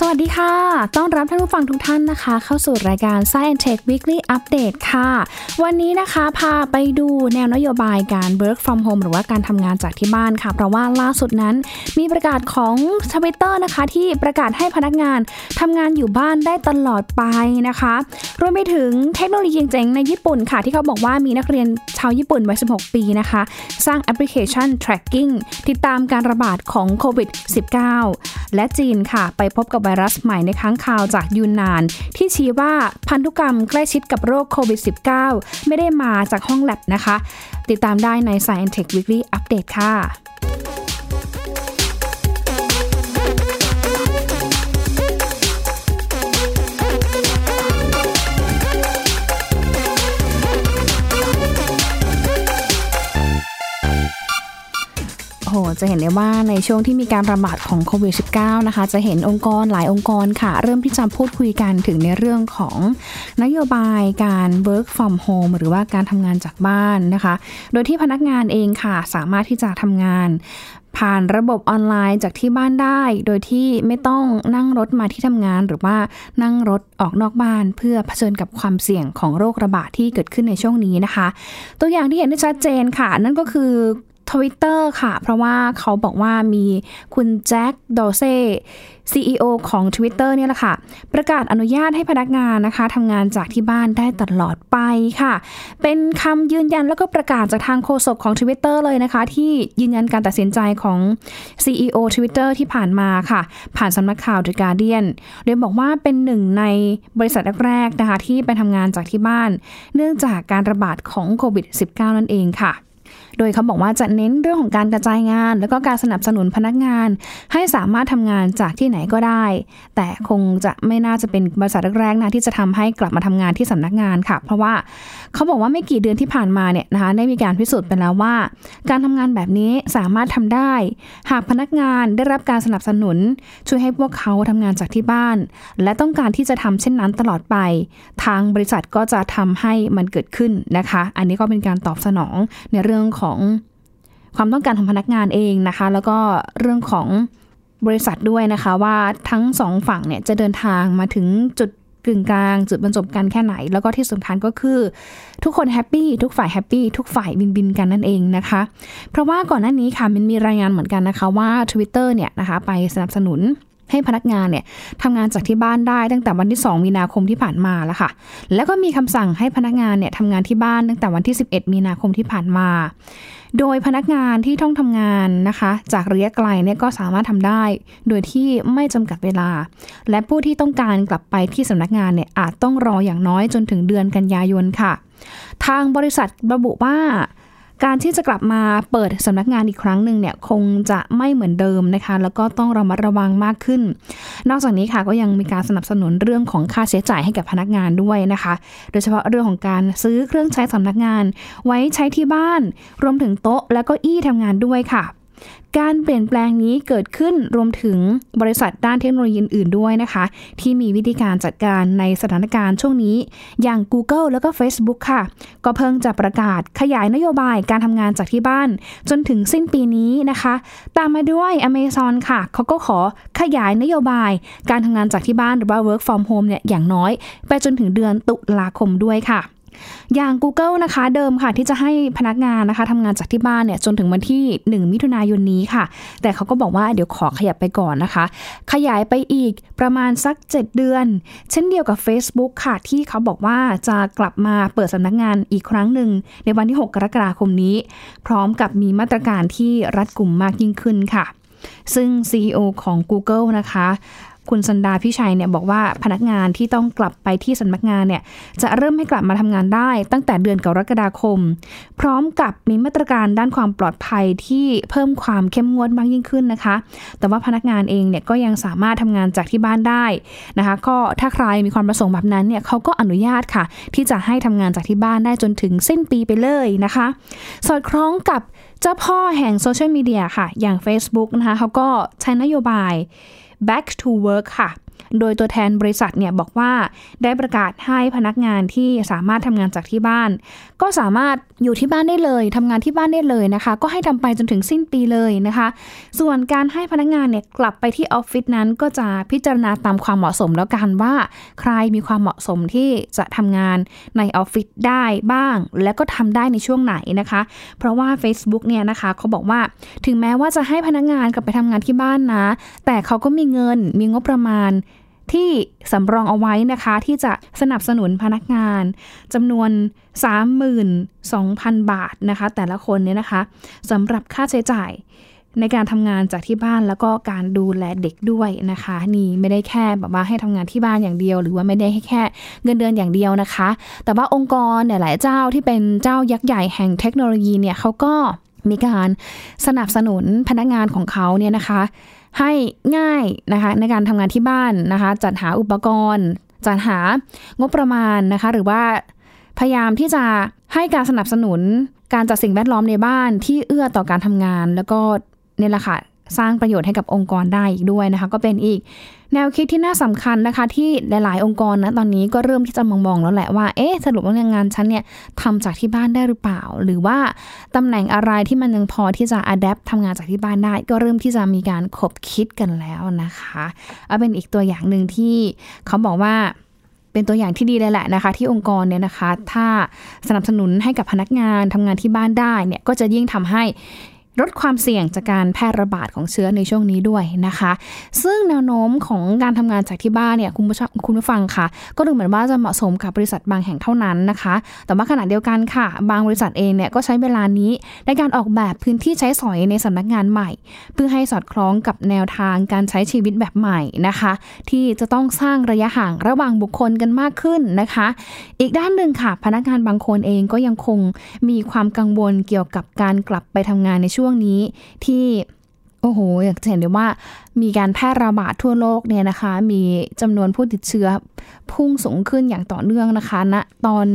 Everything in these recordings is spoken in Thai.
สวัสดีค่ะ ต้อนรับท่านผู้ฟังทุกท่านนะคะ เข้าสู่รายการ Science Tech Weekly Update ค่ะ วันนี้นะคะพาไปดูแนวนโยบายการ work from home หรือว่าการทำงานจากที่บ้านค่ะ เพราะว่าล่าสุดนั้นมีประกาศของ Twitter นะคะ ที่ประกาศให้พนักงานทำงานอยู่บ้านได้ตลอดไปนะคะ รวมไปถึงเทคโนโลยีเจ๋งๆในญี่ปุ่นค่ะ ที่เขาบอกว่ามีนักเรียนชาวญี่ปุ่นวัย 16 ปีนะคะ สร้างแอปพลิเคชัน tracking ติดตามการระบาดของโควิด -19 และจีนค่ะ ไปพบกับไวรัสใหม่ในค้างคาวจากยูนนาน ที่ชี้ว่าพันธุกรรมใกล้ชิดกับโรคโควิด -19 ไม่ได้มาจากห้องแลบนะคะ ติดตามได้ใน Science Tech Weekly Update ค่ะ จะเห็นได้ว่าในช่วงที่มีการระบาดของโควิด -19 นะคะ จะเห็นองค์กรหลายองค์กรค่ะ เริ่มที่จะพูดคุยกันถึงในเรื่องของนโยบายการ work from home หรือว่าการทำงานจากบ้านนะคะ โดยที่พนักงานเองค่ะ สามารถที่จะทำงานผ่านระบบออนไลน์จากที่บ้านได้ โดยที่ไม่ต้องนั่งรถมาที่ทำงาน หรือว่านั่งรถออกนอกบ้าน เพื่อเผชิญกับความเสี่ยงของโรคระบาดที่เกิดขึ้นในช่วงนี้นะคะ ตัวอย่างที่เห็นได้ชัดเจนค่ะ นั่นก็คือ Twitter ค่ะ เพราะว่าเขาบอกว่ามีคุณแจ็คดอเซ่ CEO ของ Twitter เนี่ยแหละค่ะ ประกาศอนุญาตให้พนักงานนะคะทำงานจากที่บ้านได้ตลอดไปค่ะ เป็นคำยืนยันแล้วก็ประกาศจากทางโฆษกของ Twitter เลยนะคะ ที่ยืนยันการตัดสินใจของ CEO Twitter ที่ผ่านมาค่ะ ผ่านสำนักข่าว The Guardian โดยบอกว่าเป็นหนึ่งในบริษัทแรกๆนะคะที่ไปทำงานจากที่บ้าน เนื่องจากการระบาดของโควิด -19 นั่นเองค่ะ โดยเขาบอกว่าจะเน้นเรื่องของการกระจายงาน แล้วก็การสนับสนุนพนักงาน ให้สามารถทำงานจากที่ไหนก็ได้ แต่คงจะไม่น่าจะเป็นบริษัทแรกๆนะที่จะทำให้กลับมาทำงานที่สำนักงานค่ะ เพราะว่าเขาบอกว่าไม่กี่เดือนที่ผ่านมาเนี่ยนะคะได้มีการพิสูจน์ไปแล้วว่า การทำงานแบบนี้สามารถทำได้ หากพนักงานได้รับการสนับสนุน ช่วยให้พวกเขาทำงานจากที่บ้าน และต้องการที่จะทำเช่นนั้นตลอดไป ทางบริษัทก็จะทำให้มันเกิดขึ้นนะคะ อันนี้ก็เป็นการตอบสนองในเรื่องของความต้องการของพนักงานเองนะคะ แล้วก็เรื่องของบริษัทด้วยนะคะว่าทั้งสองฝั่งเนี่ยจะเดินทางมาถึงจุดกึ่งกลาง จุดบรรจบกันแค่ไหน แล้วก็ที่สำคัญก็คือ ทุกคน happy ทุกฝ่าย happy ทุกฝ่าย win-win กันนั่นเองนะคะ เพราะว่าก่อนหน้านี้ค่ะมันมีรายงานเหมือนกันนะคะว่า Twitter เนี่ยนะคะไปสนับสนุน ให้พนักงานเนี่ยทำงานจากที่บ้านได้ตั้งแต่วันที่ 2 มีนาคมที่ผ่านมาแล้วค่ะ แล้วก็มีคำสั่งให้พนักงานเนี่ยทำงานที่บ้านตั้งแต่วันที่ 11 มีนาคมที่ผ่านมา โดยพนักงานที่ต้องทำงานนะคะ จากระยะไกลเนี่ยก็สามารถทำได้ โดยที่ไม่จำกัดเวลา และผู้ที่ต้องการกลับไปที่สำนักงานเนี่ยอาจต้องรออย่างน้อยจนถึงเดือนกันยายนค่ะ ทางบริษัทระบุว่า การที่จะกลับมาเปิดสำนักงานอีกครั้งหนึ่งเนี่ยคงจะไม่เหมือนเดิมนะคะ แล้วก็ต้องระมัดระวังมากขึ้น นอกจากนี้ค่ะก็ยังมีการสนับสนุนเรื่องของค่าใช้จ่ายให้กับพนักงานด้วยนะคะ โดยเฉพาะเรื่องของการซื้อเครื่องใช้สำนักงาน ไว้ใช้ที่บ้าน รวมถึงโต๊ะและก็อี้ทำงานด้วยค่ะ การเปลี่ยนแปลงนี้เกิดขึ้นรวมถึงบริษัทด้านเทคโนโลยีอื่นๆด้วยนะคะ ที่มีวิธีการจัดการในสถานการณ์ช่วงนี้ อย่าง Google แล้วก็ Facebook ค่ะ ก็เพิ่งจะประกาศขยายนโยบายการทำงานจากที่บ้าน จนถึงสิ้นปีนี้นะคะ ตามมาด้วย Amazon ค่ะเขาก็ขอขยายนโยบายการทำงานจากที่บ้านหรือว่า work from home เนี่ยอย่างน้อย ไปจนถึงเดือนตุลาคมด้วยค่ะ อย่าง Google นะคะเดิมค่ะที่จะให้พนักงานนะคะทำงานจากที่บ้านเนี่ยจนถึงวันที่ 1 มิถุนายนนี้ค่ะ แต่เขาก็บอกว่าเดี๋ยวขอขยับไปก่อนนะคะ ขยายไปอีกประมาณสัก 7 เดือน เช่นเดียวกับ Facebook ค่ะ ที่เขาบอกว่าจะกลับมาเปิดสำนักงานอีกครั้งหนึ่ง ในวันที่ 6 กรกฎาคมนี้ พร้อมกับมีมาตรการที่รัดกลุ่มมากยิ่งขึ้นค่ะ ซึ่ง CEO ของ Google นะคะ คุณสันดาพิชัยเนี่ยบอกว่าพนักงานที่ต้องกลับไปที่สำนักงานเนี่ยจะเริ่มให้กลับมาทำงานได้ ตั้งแต่เดือนกรกฎาคม พร้อมกับมีมาตรการด้านความปลอดภัยที่เพิ่มความเข้มงวดมากยิ่งขึ้นนะคะ แต่ว่าพนักงานเองเนี่ยก็ยังสามารถทำงานจากที่บ้านได้นะคะ ก็ถ้าใครมีความประสงค์แบบนั้นเนี่ยเขาก็อนุญาตค่ะ ที่จะให้ทำงานจากที่บ้านได้จนถึงสิ้นปีไปเลยนะคะ สอดคล้องกับเจ้าพ่อแห่งโซเชียลมีเดียค่ะ อย่าง Facebook นะคะเขาก็ใช้นโยบาย back to work ค่ะ โดยตัวแทนบริษัทเนี่ยบอกว่าได้ประกาศให้พนักงานที่สามารถทำงานจากที่บ้าน ก็สามารถอยู่ที่บ้านได้เลยทำงานที่บ้านได้เลยนะคะ ก็ให้ทำไปจนถึงสิ้นปีเลยนะคะ ส่วนการให้พนักงานเนี่ยกลับไปที่ออฟฟิศนั้นก็จะพิจารณาตามความเหมาะสมแล้วกันว่า ใครมีความเหมาะสมที่จะทำงานในออฟฟิศได้บ้าง และก็ทำได้ในช่วงไหนนะคะ เพราะว่า Facebook เนี่ยนะคะเขาบอกว่าถึงแม้ว่าจะให้พนักงานกลับไปทำงานที่บ้านนะ แต่เขาก็มีเงินมีงบประมาณ ที่สำรองเอาไว้นะคะ ที่จะสนับสนุนพนักงานจำนวน 32,000 บาทนะคะ แต่ละคนเนี่ยนะคะสำหรับค่าใช้จ่ายในการทำงานจากที่บ้านแล้วก็การดูแลเด็กด้วยนะคะ นี่ไม่ได้แค่แบบว่าให้ทำงานที่บ้านอย่างเดียว หรือว่าไม่ได้ให้แค่เงินเดือนอย่างเดียวนะคะ แต่ว่าองค์กรหลายเจ้าที่เป็นเจ้ายักษ์ใหญ่แห่งเทคโนโลยีเนี่ยเขาก็มีการสนับสนุนพนักงานของเขาเนี่ยนะคะ ให้ง่ายนะคะในการทำงานที่บ้านนะคะจัดหาอุปกรณ์ จัดหางบประมาณนะคะหรือว่าพยายามที่จะให้การสนับสนุนการจัดสิ่งแวดล้อมในบ้านที่เอื้อต่อการทำงาน แล้วก็เนี่ยแหละค่ะสร้างประโยชน์ให้กับองค์กรได้อีกด้วยนะคะ ก็เป็นอีก แนวคิดที่น่าสำคัญนะคะ ที่หลาย ๆ องค์กรนะตอนนี้ก็เริ่มที่จะมองๆแล้วแหละว่าเอ๊ะสรุปว่างานฉันเนี่ยทำจากที่บ้านได้หรือเปล่า หรือว่าตำแหน่งอะไรที่มันยังพอที่จะอัดแอปทำงานจากที่บ้านได้ ก็เริ่มที่จะมีการคบคิดกันแล้วนะคะเอาเป็นอีกตัวอย่างหนึ่งที่เขาบอกว่าเป็นตัวอย่างที่ดีเลยแหละนะคะ ที่องค์กรเนี่ยนะคะ ถ้าสนับสนุนให้กับพนักงานทำงานที่บ้านได้เนี่ยก็จะยิ่งทำให้ ลดความเสี่ยงจากการแพร่ระบาดของเชื้อในช่วงนี้ด้วยนะคะ ซึ่งแนวโน้มของการทำงานจากที่บ้านเนี่ยคุณผู้ชมคุณผู้ฟังค่ะ ก็ดูเหมือนว่าจะเหมาะสมกับบริษัทบางแห่งเท่านั้นนะคะ แต่ว่าขณะเดียวกันค่ะ บางบริษัทเองเนี่ยก็ใช้เวลานี้ในการออกแบบพื้นที่ใช้สอยในสำนักงานใหม่ เพื่อให้สอดคล้องกับแนวทางการใช้ชีวิตแบบใหม่นะคะ ที่จะต้องสร้างระยะห่างระหว่างบุคคลกันมากขึ้นนะคะ อีกด้านหนึ่งค่ะ พนักงานบางคนเองก็ยังคงมีความกังวลเกี่ยวกับการกลับไปทำงานในช่วงนี้ที่โอ้โห อยากจะเห็นเลยว่ามีการแพร่ระบาดทั่วโลกเนี่ยนะคะ มีจำนวนผู้ติดเชื้อพุ่งสูงขึ้นอย่างต่อเนื่องนะคะณนะตอน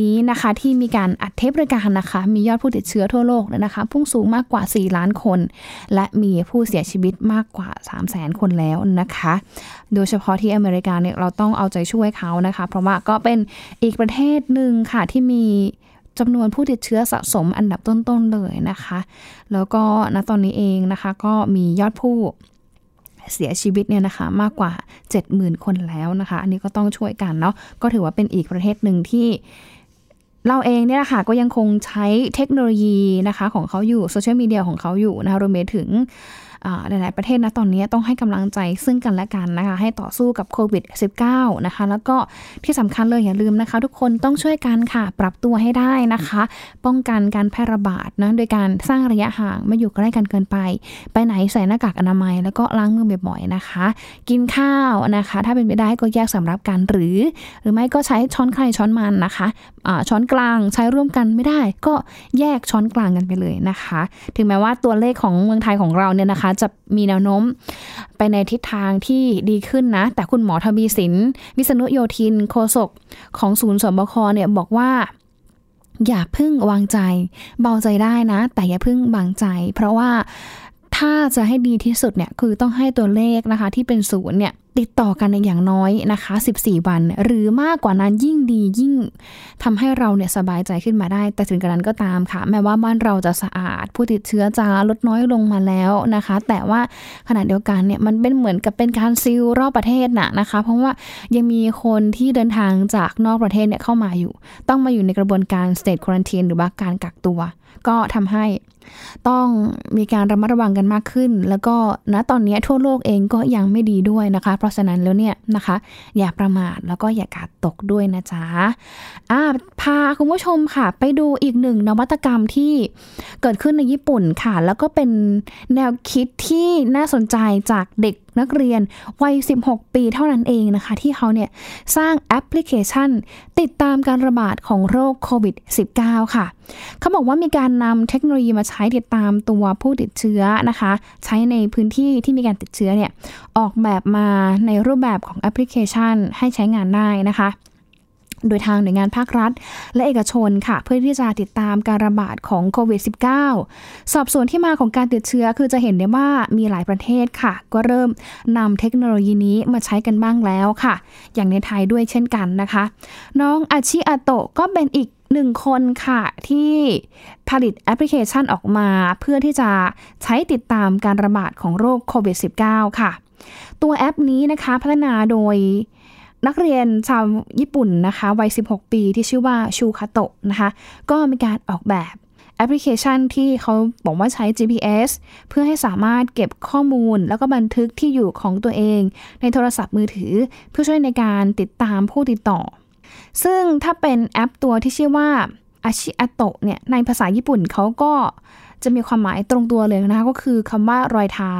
นี้นะคะที่มีการอัดเทปรายการนะคะ มียอดผู้ติดเชื้อทั่วโลกนะคะ พุ่งสูงมากกว่า 4 ล้านคน และมีผู้เสียชีวิตมากกว่า 3 0 0แสนคนแล้วนะคะ โดยเฉพาะที่อเมริกาเนี่ยเราต้องเอาใจช่วยเขานะคะ เพราะว่าก็เป็นอีกประเทศหนึ่งค่ะที่มี จำนวนผู้ติดเชื้อสะสมอันดับต้น ๆ เลยนะคะ แล้วก็ณตอนนี้เองนะคะก็มียอดผู้เสียชีวิตเนี่ยนะคะมากกว่า 70,000 คนแล้วนะคะ อันนี้ก็ต้องช่วยกันเนาะก็ถือว่าเป็นอีกประเทศหนึ่งที่เราเองเนี่ยค่ะก็ยังคงใช้เทคโนโลยีนะคะของเขาอยู่โซเชียลมีเดียของเขาอยู่นะคะรวมไปถึง หลาย ๆ ประเทศนะตอนนี้ต้องให้กำลังใจซึ่งกันและกันนะคะ ให้ต่อสู้กับโควิด -19 นะคะ แล้วก็ที่สำคัญเลยอย่าลืมนะคะ ทุกคนต้องช่วยกันค่ะ ปรับตัวให้ได้นะคะ ป้องกันการแพร่ระบาดนะโดยการสร้างระยะห่างไม่อยู่ใกล้กันเกินไป ไปไหนใส่หน้ากากอนามัย แล้วก็ล้างมือบ่อยๆนะคะ กินข้าวนะคะ ถ้าเป็นไปได้ก็แยกสำหรับกันหรือ หรือไม่ก็ใช้ช้อนใครช้อนมันนะคะช้อนกลางใช้ร่วมกันไม่ได้ ก็แยกช้อนกลางกันไปเลยนะคะ ถึงแม้ว่าตัวเลขของเมืองไทยของเราเนี่ยนะคะจะมีแนวโน้มไปในทิศทางที่ดีขึ้นนะ แต่คุณหมอทวีสิน วิษณุโยธินโฆษกของศูนย์สบคเนี่ยบอกว่าอย่าพึ่งวางใจ เบาใจได้นะ แต่อย่าพึ่งวางใจ เพราะว่าถ้าจะให้ดีที่สุดเนี่ยคือต้องให้ตัวเลขนะคะที่เป็นศูนย์เนี่ยติดต่อกันในอย่างน้อยนะคะ 14 วัน หรือมากกว่านั้นยิ่งดียิ่งทำให้เราเนี่ยสบายใจขึ้นมาได้ แต่ถึงกระนั้นก็ตามค่ะ แม้ว่าบ้านเราจะสะอาด ผู้ติดเชื้อจะลดน้อยลงมาแล้วนะคะ แต่ว่าขณะเดียวกันเนี่ยมันเป็นเหมือนกับเป็นการซิลรอบประเทศน่ะนะคะ เพราะว่ายังมีคนที่เดินทางจากนอกประเทศเนี่ยเข้ามาอยู่ ต้องมาอยู่ในกระบวนการ state quarantine หรือว่าการกักตัว ก็ทำให้ต้องมีการระมัดระวังกันมากขึ้น แล้วก็ณตอนนี้ทั่วโลกเองก็ยังไม่ดีด้วยนะคะเพราะฉะนั้นแล้วเนี่ยนะคะ อย่าประมาทแล้วก็อย่ากาดตกด้วยนะจ๊ะอ่าพาคุณผู้ชมค่ะ ไปดูอีกหนึ่งนวัตกรรมที่เกิดขึ้นในญี่ปุ่นค่ะ แล้วก็เป็นแนวคิดที่น่าสนใจจากเด็กนักเรียนวัย 16 ปีเท่านั้นเองนะคะ ที่เขาเนี่ยสร้างแอปพลิเคชัน ติดตามการระบาดของโรคโควิด -19 ค่ะ เขาบอกว่ามีการนำเทคโนโลยีมาใช้ติดตามตัวผู้ติดเชื้อนะคะ ใช้ในพื้นที่ที่มีการติดเชื้อเนี่ยออกแบบมาในรูปแบบของแอปพลิเคชันให้ใช้งานได้นะคะ โดยทางหน่วยงานภาครัฐ และเอกชนค่ะ เพื่อที่จะติดตามการระบาดของโควิด -19 สอบสวนที่มาของการติดเชื้อคือจะเห็นได้ว่ามีหลายประเทศค่ะ ก็เริ่มนำเทคโนโลยีนี้มาใช้กันบ้างแล้วค่ะ อย่างในไทยด้วยเช่นกันนะคะ น้องอาชิอาโตะก็เป็นอีกหนึ่งคนค่ะที่ผลิตแอปพลิเคชันออกมา เพื่อที่จะใช้ติดตามการระบาดของโรคโควิด -19 ค่ะ ตัวแอปนี้นะคะพัฒนาโดย นักเรียนชาวญี่ปุ่นนะคะวัย 16 ปีที่ชื่อว่าชูคาโตะนะคะก็มีการออกแบบแอปพลิเคชันที่เขาบอกว่าใช้ GPS เพื่อให้สามารถเก็บข้อมูล แล้วก็บันทึกที่อยู่ของตัวเอง ในโทรศัพท์มือถือ เพื่อช่วยในการติดตามผู้ติดต่อ ซึ่งถ้าเป็นแอปตัวที่ชื่อว่าอาชิอาโตะเนี่ยในภาษาญี่ปุ่นเขาก็จะมีความหมายตรงตัวเลยนะคะก็คือคำว่ารอยเท้า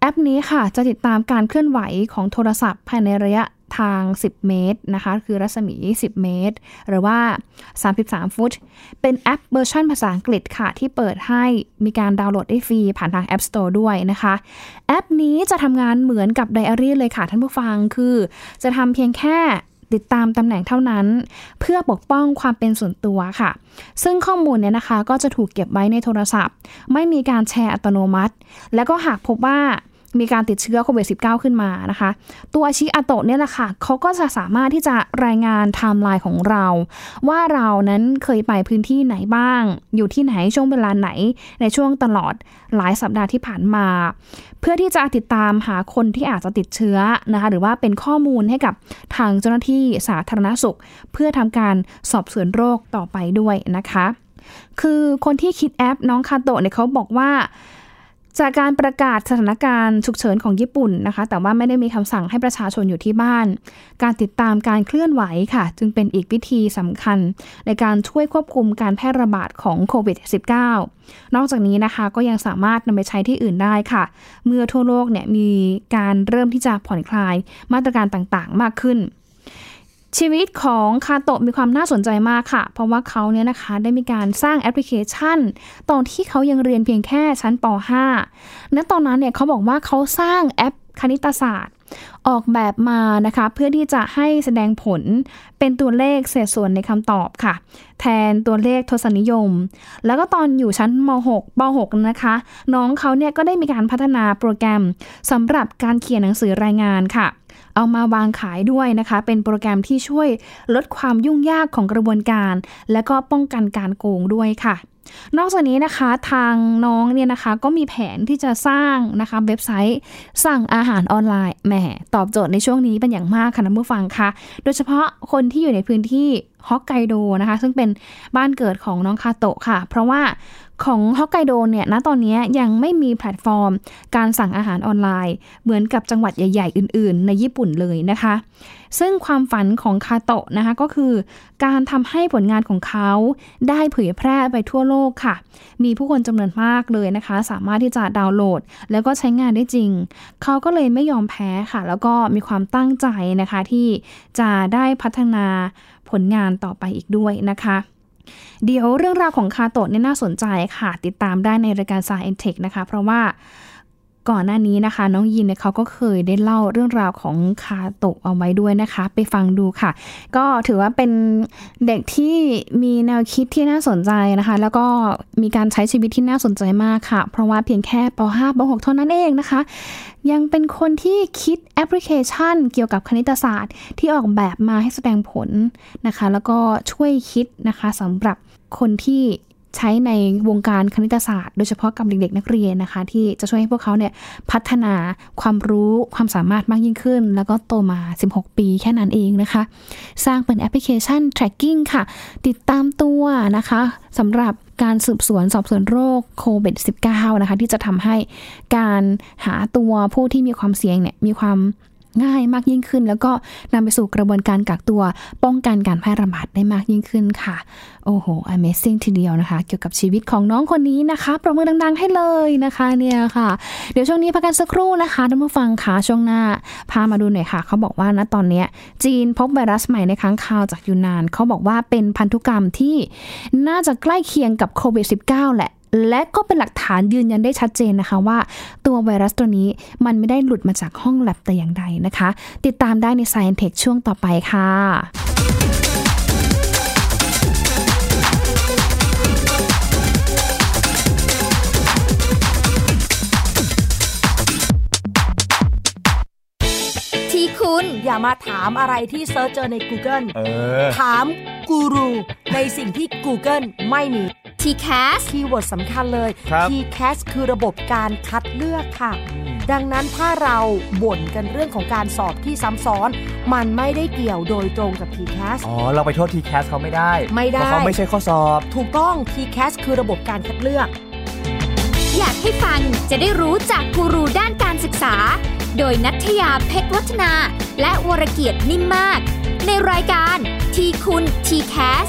แอปนี้ค่ะจะติดตามการเคลื่อนไหวของโทรศัพท์ภายในระยะ ทาง 10 เมตรนะคะ คือรัศมี 10 เมตร หรือว่า 33 ฟุต เป็นแอปเวอร์ชันภาษาอังกฤษค่ะ ที่เปิดให้มีการดาวน์โหลดได้ฟรี ผ่านทาง App Store ด้วยนะคะ แอปนี้จะทำงานเหมือนกับไดอารี่เลยค่ะ ท่านผู้ฟังคือ จะทำเพียงแค่ติดตามตำแหน่งเท่านั้น เพื่อปกป้องความเป็นส่วนตัวค่ะ ซึ่งข้อมูลเนี่ยนะคะก็จะถูกเก็บไว้ในโทรศัพท์ ไม่มีการแชร์อัตโนมัติ แล้วก็หากพบว่า มีการติดเชื้อโควิด -19 ขึ้นมานะคะ ตัวอาชิอาโตะเนี่ยแหละค่ะเขาก็จะสามารถที่จะรายงานไทม์ไลน์ของเรา ว่าเรานั้นเคยไปพื้นที่ไหนบ้าง อยู่ที่ไหนช่วงเวลาไหน ในช่วงตลอดหลายสัปดาห์ที่ผ่านมา เพื่อที่จะติดตามหาคนที่อาจจะติดเชื้อนะคะหรือว่าเป็นข้อมูลให้กับทางเจ้าหน้าที่สาธารณสุข เพื่อทำการสอบสวนโรคต่อไปด้วยนะคะ คือคนที่คิดแอปน้องคาโตะเนี่ยเขาบอกว่า จากการประกาศสถานการณ์ฉุกเฉินของญี่ปุ่นนะคะ แต่ว่าไม่ได้มีคำสั่งให้ประชาชนอยู่ที่บ้าน การติดตามการเคลื่อนไหวค่ะ จึงเป็นอีกวิธีสำคัญ ในการช่วยควบคุมการแพร่ระบาดของโควิด -19 นอกจากนี้นะคะก็ยังสามารถนำไปใช้ที่อื่นได้ค่ะ เมื่อทั่วโลกเนี่ยมีการเริ่มที่จะผ่อนคลายมาตรการต่างๆ มากขึ้น ชีวิตของคาโตะมีความน่าสนใจมากค่ะ เพราะว่าเขาเนี่ยนะคะได้มีการสร้างแอปพลิเคชัน ตอนที่เขายังเรียนเพียงแค่ชั้นป .5 ณตอนนั้นเนี่ยเขาบอกว่าเขาสร้างแอปคณิตศาสตร์ ออกแบบมานะคะ เพื่อที่จะให้แสดงผลเป็นตัวเลขเศษส่วนในคำตอบค่ะ แทนตัวเลขทศนิยม แล้วก็ตอนอยู่ชั้นม .6 ป .6 นะคะ น้องเขาเนี่ยก็ได้มีการพัฒนาโปรแกรมสำหรับการเขียนหนังสือรายงานค่ะ เอามาวางขายด้วยนะคะ เป็นโปรแกรมที่ช่วยลดความยุ่งยากของกระบวนการ และก็ป้องกันการโกงด้วยค่ะนอกจากนี้นะคะทางน้องเนี่ยนะคะก็มีแผนที่จะสร้างนะคะเว็บไซต์สั่งอาหารออนไลน์แหมตอบโจทย์ในช่วงนี้เป็นอย่างมากค่ะท่านผู้ฟังค่ะโดยเฉพาะคนที่อยู่ในพื้นที่ฮอกไกโดนะคะ ซึ่งเป็นบ้านเกิดของน้องคาโตะค่ะ เพราะว่า ของฮอกไกโดเนี่ยณตอนนี้ยังไม่มีแพลตฟอร์ม การสั่งอาหารออนไลน์ เหมือนกับจังหวัดใหญ่ ๆ อื่น ๆ ในญี่ปุ่นเลยนะคะ ซึ่งความฝันของคาโตะนะคะก็คือ การทำให้ผลงานของเขาได้เผยแพร่ไปทั่วโลกค่ะ มีผู้คนจำนวนมากเลยนะคะ สามารถที่จะดาวน์โหลด แล้วก็ใช้งานได้จริง เขาก็เลยไม่ยอมแพ้ค่ะ แล้วก็มีความตั้งใจนะคะที่จะได้พัฒนาผลงานต่อไปอีกด้วยนะคะ เดี๋ยวเรื่องราวของคาโตะเนี่ยน่าสนใจค่ะ ติดตามได้ในรายการ s ายเอ็นเทคนะคะ เพราะว่า ก่อนหน้านี้นะคะ น้องยินเนี่ยเขาก็เคยได้เล่าเรื่องราวของคาโตะเอาไว้ด้วยนะคะ ไปฟังดูค่ะ ก็ถือว่าเป็นเด็กที่มีแนวคิดที่น่าสนใจนะคะ แล้วก็มีการใช้ชีวิตที่น่าสนใจมากค่ะ เพราะว่าเพียงแค่ป .5 ป .6 เท่านั้นเองนะคะ ยังเป็นคนที่คิดแอปพลิเคชัน เกี่ยวกับคณิตศาสตร์ ที่ออกแบบมาให้แสดงผลนะคะ แล้วก็ช่วยคิดนะคะสำหรับคนที่ ใช้ในวงการคณิตศาสตร์ โดยเฉพาะกับเด็ก ๆ นักเรียนนะคะ ที่จะช่วยให้พวกเขาเนี่ยพัฒนาความรู้ความสามารถมากยิ่งขึ้น แล้วก็โตมา 16 ปีแค่นั้นเองนะคะ สร้างเป็นแอปพลิเคชัน tracking ค่ะ ติดตามตัวนะคะสำหรับการสืบสวนสอบสวนโรคโควิด -19 นะคะ ที่จะทำให้การหาตัวผู้ที่มีความเสี่ยงเนี่ยมีความ ง่ายมากยิ่งขึ้น แล้วก็นำไปสู่กระบวนการกักตัว ป้องกันการแพร่ระบาดได้มากยิ่งขึ้นค่ะ โอ้โห Amazing ทีเดียวนะคะ เกี่ยวกับชีวิตของน้องคนนี้นะคะประมือดัง ๆ ให้เลยนะคะเนี่ยค่ะ เดี๋ยวช่วงนี้พักกันสักครู่นะคะท่านผู้ฟังค่ะช่วงหน้า พามาดูหน่อยค่ะ เขาบอกว่าณตอนนี้จีนพบไวรัสใหม่ในค้างคาวจากยูนาน เขาบอกว่าเป็นพันธุกรรมที่น่าจะใกล้เคียงกับโควิด -19 แหละ และก็เป็นหลักฐานยืนยันได้ชัดเจนนะคะว่า ตัวไวรัสตัวนี้มันไม่ได้หลุดมาจากห้องแลบแต่อย่างใดนะคะ ติดตามได้ใน Science Tech ช่วงต่อไปค่ะนะอย่ามาถามอะไรที่ search เจอใน Google เออถามกูรูในสิ่งที่ Google ไม่มี TCAS keyword สำคัญเลยครับ TCAS คือระบบการคัดเลือกค่ะ ดังนั้นถ้าเราบ่นกันเรื่องของการสอบที่ซ้ำซ้อน มันไม่ได้เกี่ยวโดยตรงกับ TCAS อ๋อ เราไปโทษ TCAS เขาไม่ได้ ไม่ได้เพราะเขาไม่ใช่ข้อสอบ ถูกต้อง TCAS คือระบบการคัดเลือก อยากให้ฟังจะได้รู้จากกูรูด้านการศึกษา โดยนัทยาเพชรวัฒนา และวรเกียดนิ่มมาก ในรายการทีคุณ t c a s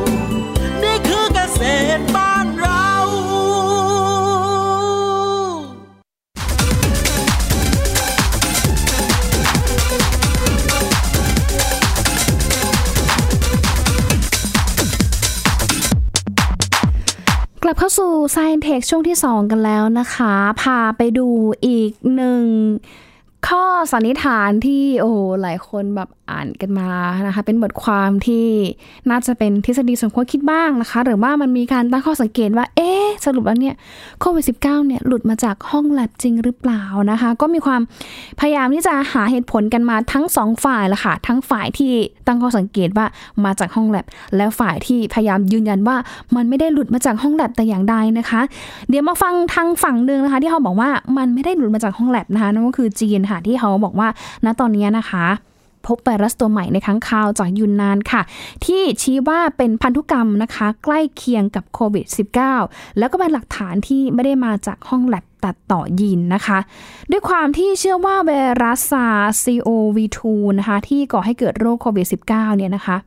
สู่ Science Tech ช่วงที่ 2 กันแล้วนะคะ พาไปดูอีกหนึ่งข้อสันนิษฐานที่โอ้หลายคนแบบ อ่านกันมานะคะเป็นบทความที่น่าจะเป็นทฤษฎีสมคบคิดบ้างนะคะ หรือว่ามันมีการตั้งข้อสังเกตว่า เอ๊สรุปแล้วเนี่ยโควิด -19 เนี่ยหลุดมาจากห้องแลบจริงหรือเปล่านะคะ ก็มีความพยายามที่จะหาเหตุผลกันมาทั้งสองฝ่ายละค่ะ ทั้งฝ่ายที่ตั้งข้อสังเกตว่ามาจากห้องแลบและฝ่ายที่พยายามยืนยันว่ามันไม่ได้หลุดมาจากห้องแลบแต่อย่างใดนะคะ เดี๋ยวมาฟังทางฝั่งหนึ่งนะคะ ที่เขาบอกว่ามันไม่ได้หลุดมาจากห้องแลบนะคะนั่นก็คือจีนค่ะที่เขาบอกว่าณตอนนี้นะคะ พบไวรัสตัวใหม่ในค้างคาวจากยุนนานค่ะ ที่ชี้ว่าเป็นพันธุกรรมนะคะ ใกล้เคียงกับโควิด -19 แล้วก็เป็นหลักฐานที่ไม่ได้มาจากห้องแลบตัดต่อยีนนะคะ ด้วยความที่เชื่อว่าไวรัสซา CoV2 นะคะ ที่ก่อให้เกิดโรคโควิด -19 เนี่ยนะคะ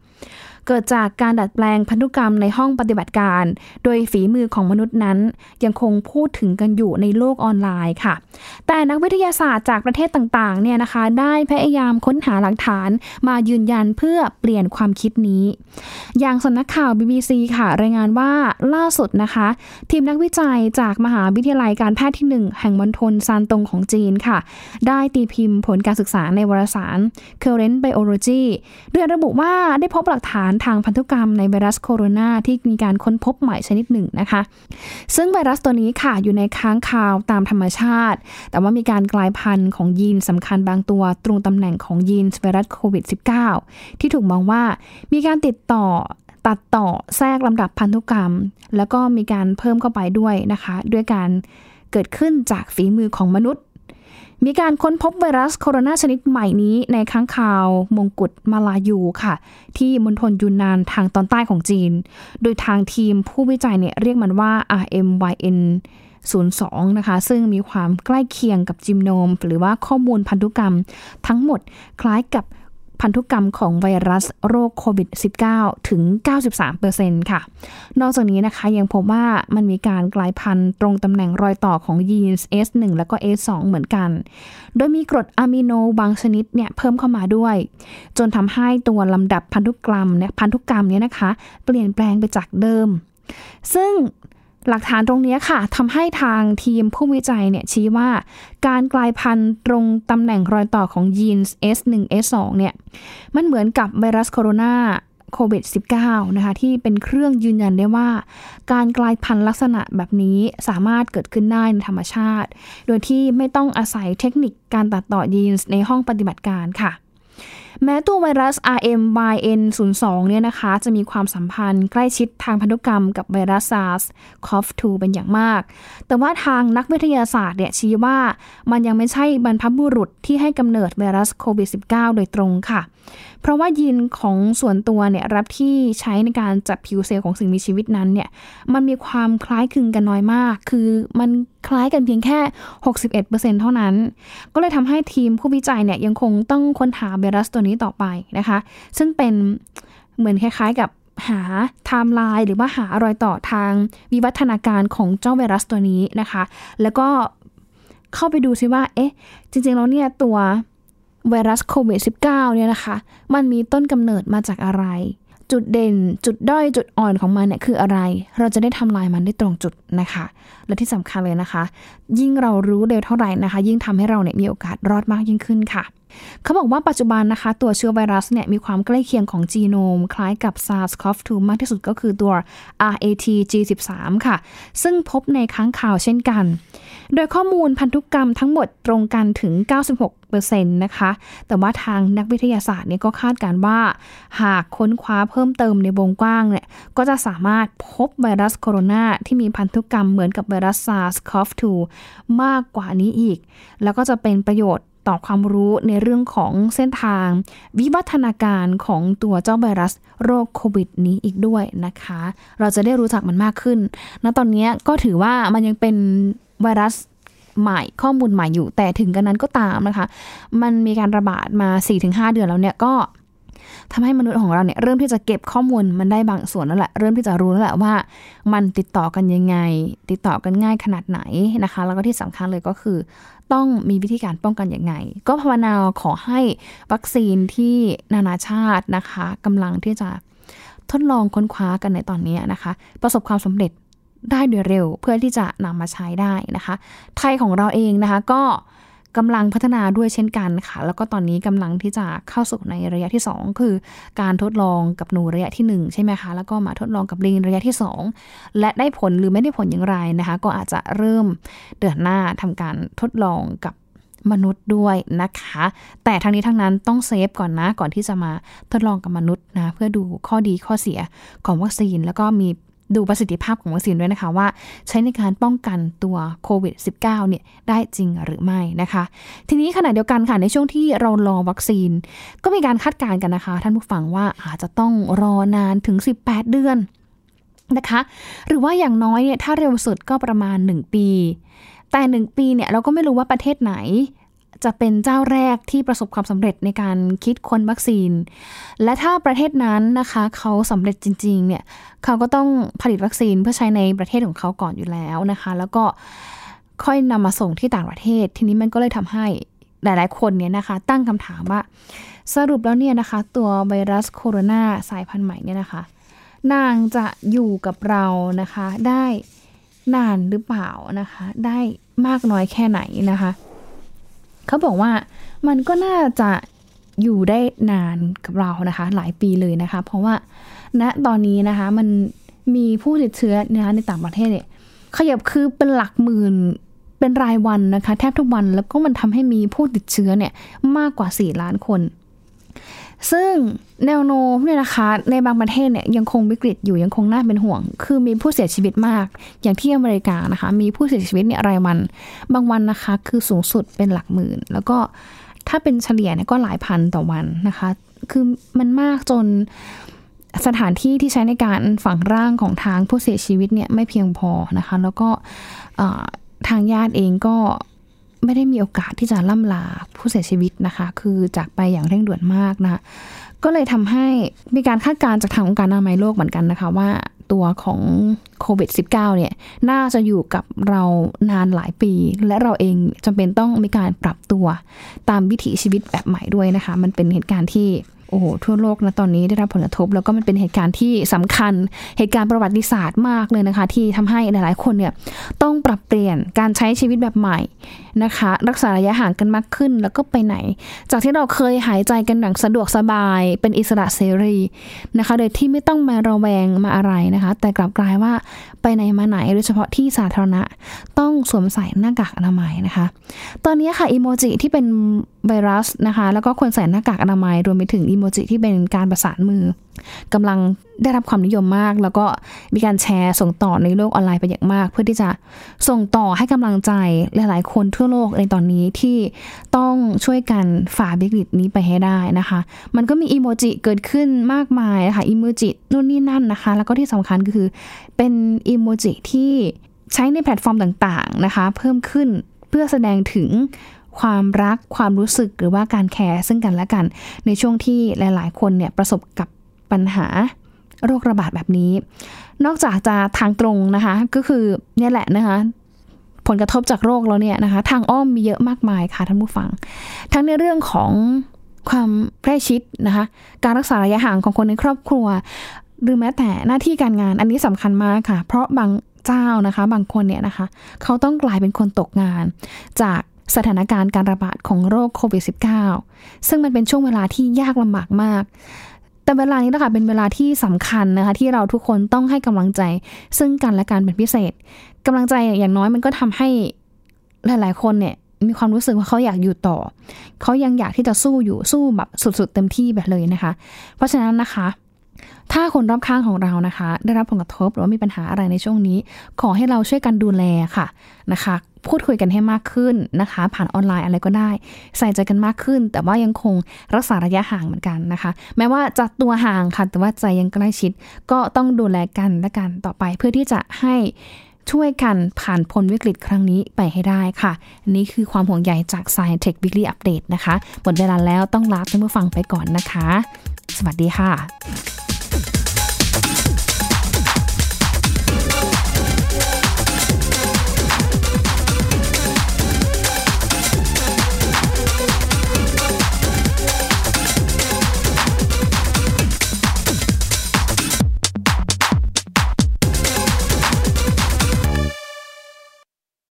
เกิดจากการดัดแปลงพันธุกรรมในห้องปฏิบัติการ โดยฝีมือของมนุษย์นั้น ยังคงพูดถึงกันอยู่ในโลกออนไลน์ค่ะ แต่นักวิทยาศาสตร์จากประเทศต่างๆเนี่ยนะคะ ได้พยายามค้นหาหลักฐานมายืนยันเพื่อเปลี่ยนความคิดนี้ อย่างสำนักข่าว BBC ค่ะ รายงานว่าล่าสุดนะคะ ทีมนักวิจัยจากมหาวิทยาลัยการแพทย์ที่ 1 แห่งมณฑลซานตงของจีนค่ะ ได้ตีพิมพ์ผลการศึกษาในวารสาร Current Biology โดยระบุว่าได้พบหลักฐานทางพันธุกรรมในไวรัสโคโรนาที่มีการค้นพบใหม่ชนิดหนึ่งนะคะ ซึ่งไวรัสตัวนี้ค่ะอยู่ในค้างคาวตามธรรมชาติ แต่ว่ามีการกลายพันธุ์ของยีนสำคัญบางตัว ตรงตำแหน่งของยีนไวรัสโควิด -19 ที่ถูกมองว่ามีการติดต่อตัดต่อแทรกลำดับพันธุกรรม แล้วก็มีการเพิ่มเข้าไปด้วยนะคะ ด้วยการเกิดขึ้นจากฝีมือของมนุษย์ มีการค้นพบไวรัสโคโรนาชนิดใหม่นี้ในค้างคาวมงกุฎมาลายูค่ะ ที่มณฑลยูนนานทางตอนใต้ของจีน โดยทางทีมผู้วิจัยเนี่ยเรียกมันว่า RMYN 02 นะคะ ซึ่งมีความใกล้เคียงกับจิมโนม หรือว่าข้อมูลพันธุกรรม ทั้งหมดคล้ายกับ พันธุกรรมของไวรัสโรคโควิด -19 ถึง 93%ค่ะ นอกจากนี้นะคะยังพบว่ามันมีการกลายพันธุ์ตรงตำแหน่งรอยต่อของยีน S1 แล้วก็ S2 เหมือนกัน โดยมีกรดอะมิโนบางชนิดเนี่ยเพิ่มเข้ามาด้วย จนทำให้ตัวลำดับพันธุกรรมเนี่ยพันธุกรรมเนี่ยนะคะ เปลี่ยนแปลงไปจากเดิม ซึ่ง หลักฐานตรงนี้ค่ะทำให้ทางทีมผู้วิจัยเนี่ยชี้ว่า การกลายพันธุ์ตรงตำแหน่งรอยต่อของยีน S1 S2 เนี่ยมันเหมือนกับไวรัสโคโรนาโควิด -19 นะคะที่เป็นเครื่องยืนยันได้ว่า การกลายพันธุ์ลักษณะแบบนี้สามารถเกิดขึ้นได้ในธรรมชาติ โดยที่ไม่ต้องอาศัยเทคนิคการตัดต่อยีนในห้องปฏิบัติการค่ะ แม้ตัวไวรัส RMYN02 เนี่ยนะคะ จะมีความสัมพันธ์ใกล้ชิดทางพันธุกรรมกับไวรัส SARS-CoV-2 เป็นอย่างมาก แต่ว่าทางนักวิทยาศาสตร์เนี่ยชี้ว่ามันยังไม่ใช่บรรพบุรุษที่ให้กำเนิดไวรัสโควิด -19 โดยตรงค่ะ เพราะว่ายีนของส่วนตัวเนี่ยรับที่ใช้ในการจัดผิวเซลล์ของสิ่งมีชีวิตนั้นเนี่ยมันมีความคล้ายคลึงกันน้อยมาก คือมันคล้ายกันเพียงแค่ 61%เท่านั้น ก็เลยทำให้ทีมผู้วิจัยเนี่ยยังคงต้องค้นหาไวรัสตัวนี้ต่อไปนะคะ ซึ่งเป็นเหมือนคล้ายๆกับหาไทม์ไลน์หรือว่าหารอยต่อทางวิวัฒนาการของเจ้าไวรัสตัวนี้นะคะ แล้วก็เข้าไปดูซิว่า เอ๊ะ จริงๆ แล้วเนี่ยตัว ไวรัสโควิด -19 เนี่ยนะคะ มันมีต้นกำเนิดมาจากอะไร จุดเด่น จุดด้อย จุดอ่อนของมันเนี่ยคืออะไร เราจะได้ทำลายมันได้ตรงจุดนะคะ และที่สำคัญเลยนะคะ ยิ่งเรารู้เร็วเท่าไหร่นะคะ ยิ่งทำให้เราเนี่ยมีโอกาสรอดมากยิ่งขึ้นค่ะเขาบอกว่าปัจจุบันนะคะ ตัวเชื้อไวรัสเนี่ยมีความใกล้เคียงของจีโนม คล้ายกับ SARS-CoV-2 มากที่สุดก็คือตัว RAT-G13 ค่ะ ซึ่งพบในค้างข่าวเช่นกัน โดยข้อมูลพันธุกรรมทั้งหมดตรงกันถึง 96%นะคะ แต่ว่าทางนักวิทยาศาสตร์เนี่ยก็คาดการว่า หากค้นคว้าเพิ่มเติมในวงกว้างเนี่ย ก็จะสามารถพบไวรัสโคโรนาที่มีพันธุกรรมเหมือนกับไวรัส SARS-CoV-2 มากกว่านี้อีก แล้วก็จะเป็นประโยชน์ ต่อความรู้ในเรื่องของเส้นทาง วิวัฒนาการของตัวเจ้าไวรัสโรคโควิดนี้อีกด้วยนะคะ เราจะได้รู้จักมันมากขึ้นณตอนนี้ก็ถือว่ามันยังเป็นไวรัสใหม่ข้อมูลใหม่อยู่แต่ถึงกันนั้นก็ตามนะคะ มันมีการระบาดมา 4-5 เดือนแล้วเนี่ยก็ ทำให้มนุษย์ของเราเนี่ยเริ่มที่จะเก็บข้อมูลมันได้บางส่วนแล้วแหละ เริ่มที่จะรู้แล้วแหละว่า มันติดต่อกันยังไง ติดต่อกันง่ายขนาดไหนนะคะ แล้วก็ที่สำคัญเลยก็คือ ต้องมีวิธีการป้องกันอย่างไง ก็ภาวนาขอให้วัคซีนที่นานาชาตินะคะกำลังที่จะทดลองค้นคว้ากันในตอนนี้นะคะ ประสบความสำเร็จได้โดยเร็วเพื่อที่จะนำมาใช้ได้นะคะ ไทยของเราเองนะคะก็ กำลังพัฒนาด้วยเช่นกันค่ะ แล้วก็ตอนนี้กำลังที่จะเข้าสู่ในระยะที่ 2 คือ การทดลองกับหนูระยะที่ 1 ใช่ไหมคะ แล้วก็มาทดลองกับลิงระยะที่ 2 และได้ผลหรือไม่ได้ผลอย่างไรนะคะ ก็อาจจะเริ่มเดือนหน้าทำการทดลองกับมนุษย์ด้วยนะคะ แต่ทั้งนี้ทั้งนั้นต้องเซฟก่อนนะ ก่อนที่จะมาทดลองกับมนุษย์นะ เพื่อดูข้อดีข้อเสียของวัคซีน แล้วก็มี ดูประสิทธิภาพของวัคซีนด้วยนะคะว่า ใช้ในการป้องกันตัวโควิด -19 เนี่ยได้จริงหรือไม่นะคะ ทีนี้ขณะเดียวกันค่ะในช่วงที่เรารอวัคซีน ก็มีการคาดการณ์กันนะคะ ท่านผู้ฟังว่าอาจจะต้องรอนานถึง 18 เดือนนะคะ หรือว่าอย่างน้อยเนี่ยถ้าเร็วสุดก็ประมาณ 1 ปี แต่ 1 ปีเนี่ยเราก็ไม่รู้ว่าประเทศไหน จะเป็นเจ้าแรกที่ประสบความสำเร็จในการคิดค้นวัคซีน และถ้าประเทศนั้นนะคะ เขาสำเร็จจริงๆเนี่ยเขาก็ต้องผลิตวัคซีนเพื่อใช้ในประเทศของเขาก่อนอยู่แล้วนะคะ แล้วก็ค่อยนำมาส่งที่ต่างประเทศ ทีนี้มันก็เลยทำให้หลายๆคนเนี่ยนะคะ ตั้งคำถามว่า สรุปแล้วเนี่ยนะคะ ตัวไวรัสโคโรนาสายพันธุ์ใหม่เนี่ยนะคะ นางจะอยู่กับเรานะคะ ได้นานหรือเปล่านะคะ ได้มากน้อยแค่ไหนนะคะ เขาบอกว่ามันก็น่าจะอยู่ได้นานกับเรานะคะ หลายปีเลยนะคะ เพราะว่าณนะตอนนี้นะคะมันมีผู้ติดเชื้อนะคะในต่างประเทศเนี่ยขยับคือเป็นหลักหมื่นเป็นรายวันนะคะ แทบทุกวันแล้วก็มันทำให้มีผู้ติดเชื้อเนี่ยมากกว่า 4 ล้านคน ซึ่งแนวโน้มเนี่ยนะคะ ในบางประเทศเนี่ยยังคงวิกฤตอยู่ยังคงน่าเป็นห่วง คือมีผู้เสียชีวิตมาก อย่างที่อเมริกานะคะ มีผู้เสียชีวิตเนี่ยรายวัน บางวันนะคะ คือสูงสุดเป็นหลักหมื่น แล้วก็ถ้าเป็นเฉลี่ยเนี่ยก็หลายพันต่อวันนะคะ คือมันมากจนสถานที่ที่ใช้ในการฝังร่างของทางผู้เสียชีวิตเนี่ยไม่เพียงพอนะคะ แล้วก็ทางญาติเองก็ ไม่ได้มีโอกาสที่จะล่ำลาผู้เสียชีวิตนะคะ คือจากไปอย่างเร่งด่วนมากนะคะก็เลยทำให้มีการคาดการณ์จากทางองค์การอนามัยโลกเหมือนกันนะคะว่าตัวของโควิด -19 เนี่ยน่าจะอยู่กับเรานานหลายปี และเราเองจำเป็นต้องมีการปรับตัวตามวิถีชีวิตแบบใหม่ด้วยนะคะ มันเป็นเหตุการณ์ที่โอ้โหทั่วโลกนะตอนนี้ได้รับผลกระทบ แล้วก็มันเป็นเหตุการณ์ที่สำคัญเหตุการณ์ประวัติศาสตร์มากเลยนะคะ ที่ทำให้หลายๆ คนเนี่ยต้องปรับเปลี่ยนการใช้ชีวิตแบบใหม่ นะคะ รักษาระยะห่างกันมากขึ้นแล้วก็ไปไหน จากที่เราเคยหายใจกันอย่างสะดวกสบาย เป็นอิสระเสรีนะคะโดยที่ไม่ต้องมาระแวงมาอะไรนะคะ แต่กลับกลายว่าไปไหนมาไหนโดยเฉพาะที่สาธารณะ ต้องสวมใส่หน้ากากอนามัยนะคะ ตอนนี้ค่ะอีโมจิที่เป็นไวรัสนะคะ แล้วก็ควรใส่หน้ากากอนามัยรวมไปถึงอีโมโมจิที่เป็นการประสานมือกำลังได้รับความนิยมมาก แล้วก็มีการแชร์ส่งต่อในโลกออนไลน์ไปอย่างมาก เพื่อที่จะส่งต่อให้กำลังใจหลาย ๆ คนทั่วโลกในตอนนี้ที่ต้องช่วยกันฝ่าวิกฤตนี้ไปให้ได้นะคะ มันก็มีอีโมจิเกิดขึ้นมากมายค่ะอีโมจินู่นนี่นั่นนะคะ แล้วก็ที่สำคัญก็คือเป็นอีโมจิที่ใช้ในแพลตฟอร์มต่างๆนะคะ เพิ่มขึ้นเพื่อแสดงถึงความรักความรู้สึกหรือว่าการแคร์ซึ่งกันและกัน ในช่วงที่หลาย ๆ คนเนี่ยประสบกับปัญหาโรคระบาดแบบนี้ นอกจากจะทางตรงนะคะ ก็คือเนี่ยแหละนะคะ ผลกระทบจากโรคแล้วเนี่ยนะคะ ทางอ้อมมีเยอะมากมายค่ะท่านผู้ฟัง ทั้งในเรื่องของความใกล้ชิดนะคะ การรักษาระยะห่างของคนในครอบครัว หรือแม้แต่หน้าที่การงานอันนี้สำคัญมากค่ะ เพราะบางเจ้านะคะ บางคนเนี่ยนะคะ เขาต้องกลายเป็นคนตกงาน จากสถานการณ์การระบาดของโรคโควิด -19 ซึ่งมันเป็นช่วงเวลาที่ยากลำบากมาก แต่เวลานี้นะคะเป็นเวลาที่สำคัญนะคะ ที่เราทุกคนต้องให้กำลังใจ ซึ่งกันและกันเป็นพิเศษกำลังใจอย่างน้อยมันก็ทำให้หลาย ๆ คนเนี่ยมีความรู้สึกว่าเขาอยากอยู่ต่อ เขายังอยากที่จะสู้อยู่สู้แบบสุด ๆ เต็มที่แบบเลยนะคะ เพราะฉะนั้นนะคะ ถ้าคนรอบข้างของเรานะคะ ได้รับผลกระทบหรือว่ามีปัญหาอะไรในช่วงนี้ ขอให้เราช่วยกันดูแลค่ะนะคะ พูดคุยกันให้มากขึ้นนะคะ ผ่านออนไลน์อะไรก็ได้ ใส่ใจกันมากขึ้น แต่ว่ายังคงรักษาระยะห่างเหมือนกันนะคะ แม้ว่าจะตัวห่างค่ะแต่ว่าใจยังใกล้ชิด ก็ต้องดูแลกันและกันต่อไปเพื่อที่จะให้ช่วยกันผ่านพ้นวิกฤตครั้งนี้ไปให้ได้ค่ะ นี่คือความห่วงใยจาก Science Tech Weekly Update นะคะ หมดเวลาแล้วต้องลาท่านผู้ฟังไปก่อนนะคะ สวัสดีค่ะ